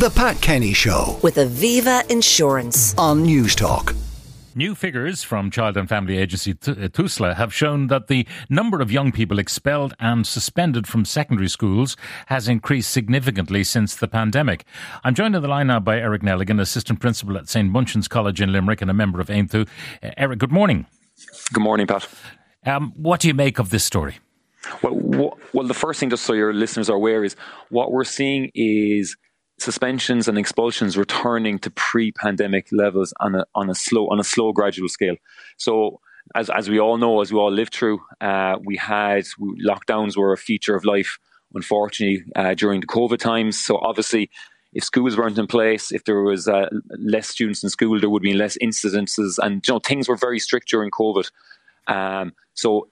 The Pat Kenny Show with Aviva Insurance. on Newstalk. New figures from Child and Family Agency T- TUSLA have shown that the number of young people expelled and suspended from secondary schools has increased significantly since the pandemic. I'm joined on the line now by Eric Nelligan, Assistant Principal at St Munchin's College in Limerick and a member of Aontú. Uh, Eric, good morning. Good morning, Pat. Um, what do you make of this story? Well, wha- well, the first thing, just so your listeners are aware, is what we're seeing is suspensions and expulsions returning to pre-pandemic levels on a on a slow on a slow gradual scale. So. As, as we all know, as we all lived through, uh, we had we, lockdowns were a feature of life, unfortunately, uh, during the COVID times. So obviously, if schools weren't in place, if there was uh, less students in school, there would be less incidences, and you know things were very strict during COVID. Um, so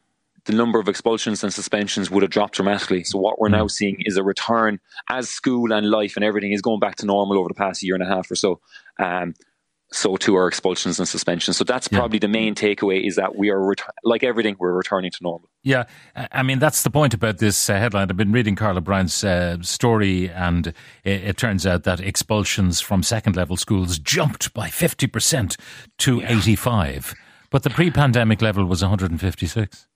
the number of expulsions and suspensions would have dropped dramatically. So what we're now seeing is a return as school and life and everything is going back to normal over the past year and a half or so. Um, so to our expulsions and suspensions. So that's Yeah. probably the main takeaway is that we are ret- like everything we're returning to normal. Yeah, I mean, that's the point about this uh, headline. I've been reading Carl O'Brien's uh, story, and it, it turns out that expulsions from second level schools jumped by 50% to 85. But the pre pandemic level was 156.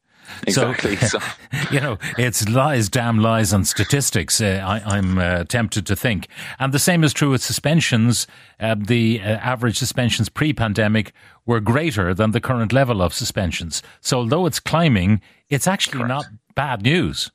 Exactly. So, you know, it's lies, damn lies and statistics, uh, I, I'm uh, tempted to think. And the same is true with suspensions. Uh, the uh, average suspensions pre pandemic were greater than the current level of suspensions. So, although it's climbing, it's actually not bad news.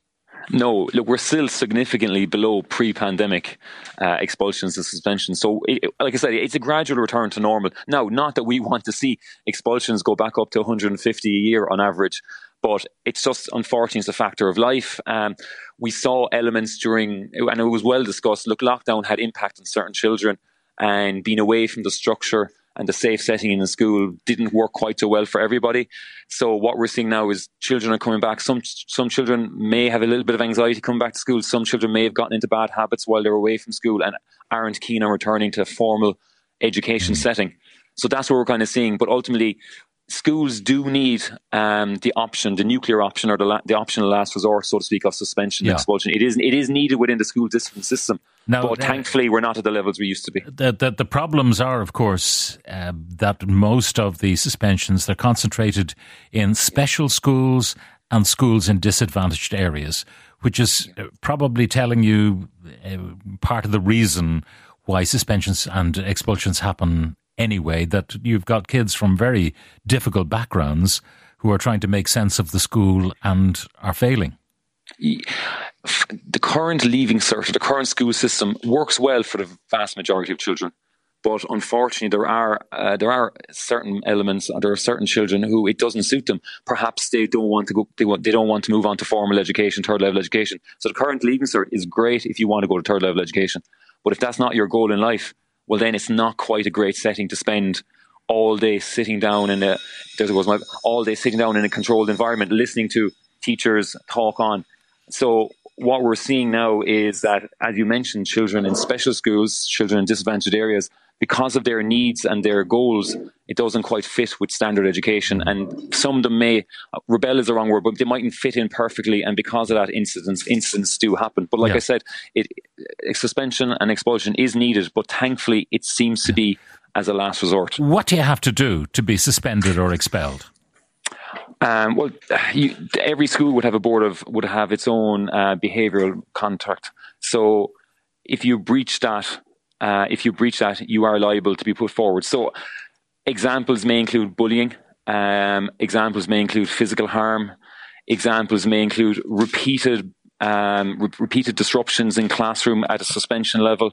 No, look, we're still significantly below pre-pandemic uh, expulsions and suspensions. So, it, like I said, it's a gradual return to normal. Now, not that we want to see expulsions go back up to 150 a year on average, but it's just unfortunately it's a factor of life. Um, we saw elements during, and it was well discussed. Look, lockdown had impact on certain children, and being away from the structure and the safe setting in the school didn't work quite so well for everybody. So what we're seeing now is children are coming back. Some some children may have a little bit of anxiety coming back to school. Some children may have gotten into bad habits while they're away from school and aren't keen on returning to a formal education setting. So that's what we're kind of seeing. But ultimately, schools do need um, the option, the nuclear option, or the, la- the option of last resort, so to speak, of suspension Yeah. and expulsion. It is it is needed within the school discipline system. Now, but uh, thankfully, we're not at the levels we used to be. The, the, the problems are, of course, uh, that most of the suspensions they're concentrated in special schools and schools in disadvantaged areas, which is uh, probably telling you uh, part of the reason why suspensions and expulsions happen anyway. That you've got kids from very difficult backgrounds who are trying to make sense of the school and are failing. the current leaving cert, the current school system works well for the vast majority of children. But unfortunately, there are uh, there are certain elements. There are certain children who it doesn't suit them. Perhaps they don't want to go. They want. They don't want to move on to formal education, third level education. So the current leaving cert is great if you want to go to third level education. But if that's not your goal in life, well, then it's not quite a great setting to spend all day sitting down in a. There my all day sitting down in a controlled environment, listening to teachers talk on. So what we're seeing now is that, as you mentioned, children in special schools, children in disadvantaged areas, because of their needs and their goals, it doesn't quite fit with standard education. And some of them may rebel is the wrong word, but they mightn't fit in perfectly. And because of that, incidents incidents do happen. But like Yeah. I said, it, suspension and expulsion is needed, but thankfully, it seems to be as a last resort. What do you have to do to be suspended or expelled? Um, well, you, every school would have a board of would have its own uh, behavioural contract. So if you breach that, uh, if you breach that, you are liable to be put forward. So examples may include bullying. Um, examples may include physical harm. Examples may include repeated um, re- repeated disruptions in classroom at a suspension level.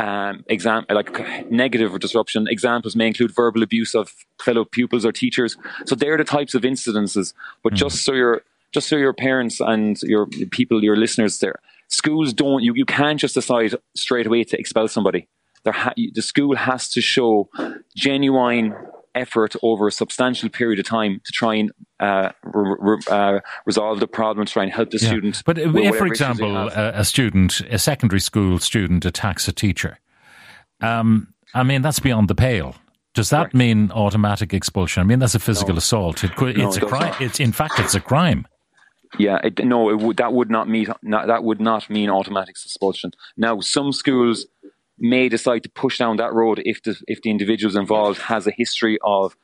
Um, exam- like negative disruption. Examples may include verbal abuse of fellow pupils or teachers. So they're the types of incidences. But just so your just so your parents and your people, your listeners there, schools don't. You, you can't just decide straight away to expel somebody. Ha- the school has to show genuine effort over a substantial period of time to try and uh, re- re- uh, resolve the problem, try and help the student. But if, with for whatever issues they example, a, a student, a secondary school student, attacks a teacher, um, I mean that's beyond the pale. Does that Correct. mean automatic expulsion? I mean that's a physical assault. It could, No, it's it a crime. not. It's in fact it's a crime. Yeah, it, no, it would, that would not mean not, that would not mean automatic expulsion. Now, some schools may decide to push down that road if the if the individuals involved has a history of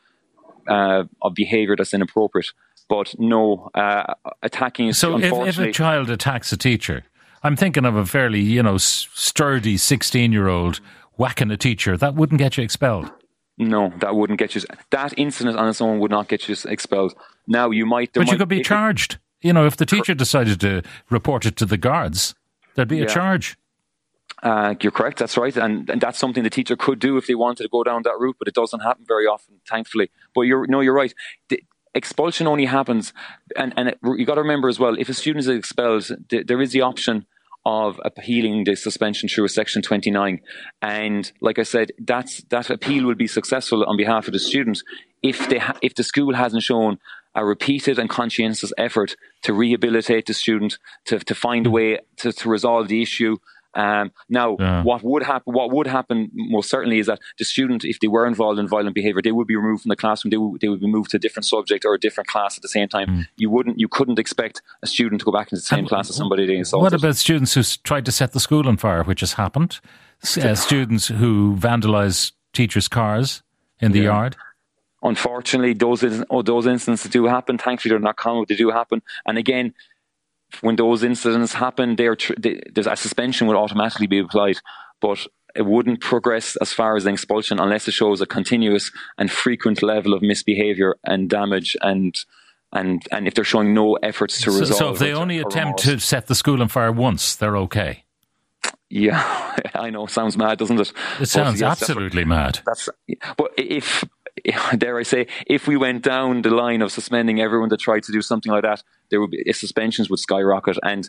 uh, of behaviour that's inappropriate. But no, uh, attacking. So, if, if a child attacks a teacher, I'm thinking of a fairly you know sturdy 16 year old whacking a teacher. That wouldn't get you expelled. No, that wouldn't get you. That incident on its own would not get you expelled. Now you might, but might, you could be charged. You know, if the teacher decided to report it to the guards, there'd be yeah. a charge. Uh, you're correct. That's right, and and that's something the teacher could do if they wanted to go down that route, but it doesn't happen very often, thankfully. But you're no, you're right. The, expulsion only happens, and and you got to remember as well. If a student is expelled, th- there is the option of appealing the suspension through a section 29 and like i said that's that appeal will be successful on behalf of the students if they ha- if the school hasn't shown a repeated and conscientious effort to rehabilitate the student to, to find a way to, to resolve the issue um, now, yeah. what would happen? What would happen most certainly is that the student, if they were involved in violent behaviour, they would be removed from the classroom. They would, they would be moved to a different subject or a different class at the same time. Mm. You wouldn't, you couldn't expect a student to go back into the same and class as somebody they assaulted. What about students who tried to set the school on fire, which has happened? Uh, students who vandalise teachers' cars in the yeah. yard unfortunately, those oh, those incidents do happen. Thankfully, they're not common, but they do happen. And again, when those incidents happen, they, there's a suspension would automatically be applied, but it wouldn't progress as far as an expulsion unless it shows a continuous and frequent level of misbehaviour and damage and and and if they're showing no efforts to resolve. So, so if they only attempt to set the school on fire once, they're okay. Yeah, I know. Sounds mad, doesn't it? It sounds yes, absolutely that's, mad. That's but if dare I say, if we went down the line of suspending everyone that tried to do something like that, there would be suspensions would skyrocket. And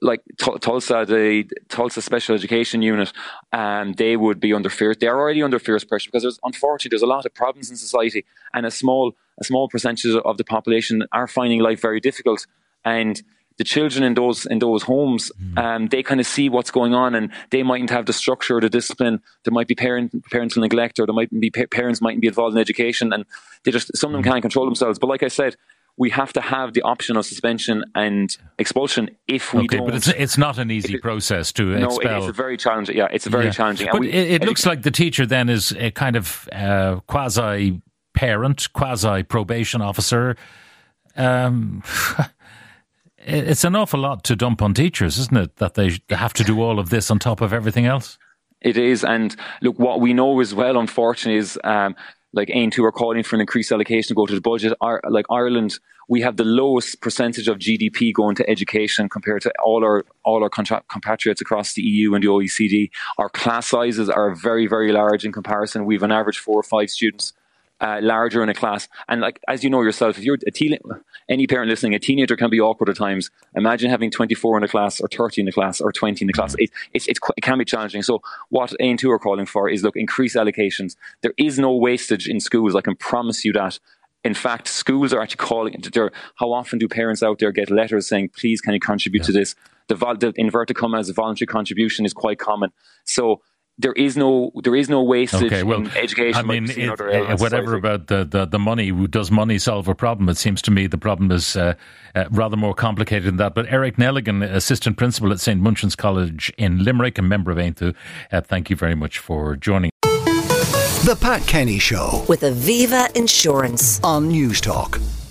like Tusla, the Tusla Special Education Unit, um, they would be under fear. They're already under fierce pressure because there's unfortunately there's a lot of problems in society, and a small a small percentage of the population are finding life very difficult. And the children in those in those homes, mm. um, they kind of see what's going on, and they mightn't have the structure or the discipline. There might be parent parental neglect, or there might be parents mightn't be involved in education, and they just some of them mm. can't control themselves. But like I said, we have to have the option of suspension and expulsion if we okay, don't. But it's, it's not an easy it, process to no, expel. No, it's a very challenging. Yeah, it's a very yeah. challenging. But we, it, it looks like the teacher then is a kind of uh, quasi parent, quasi probation officer. Um, it's an awful lot to dump on teachers, isn't it? That they have to do all of this on top of everything else. It is, and look, what we know as well, unfortunately, is um, like Aontú are calling for an increased allocation to go to the budget. Our, like Ireland, we have the lowest percentage of GDP going to education compared to all our all our compatriots across the EU and the OECD. Our class sizes are very very large in comparison. We have an average four or five students uh, larger in a class. And like as you know yourself, if you're a teen, any parent listening, a teenager can be awkward at times. Imagine having 24 in a class, or 30 in a class, or 20 in a class. It, it, it, it can be challenging. So what Aontú are calling for is look, increase allocations. There is no wastage in schools. I can promise you that. In fact, schools are actually calling. How often do parents out there get letters saying, "Please, can you contribute yeah. to this?" The, the inverted commas voluntary contribution is quite common. So there is no there is no wastage okay, well, in education. I mean, it, uh, whatever about the, the, the money, does money solve a problem? It seems to me the problem is uh, uh, rather more complicated than that. But Eric Nelligan, assistant principal at St Munchin's College in Limerick, a member of Aontú, uh, thank you very much for joining. The Pat Kenny Show with Aviva Insurance on Newstalk.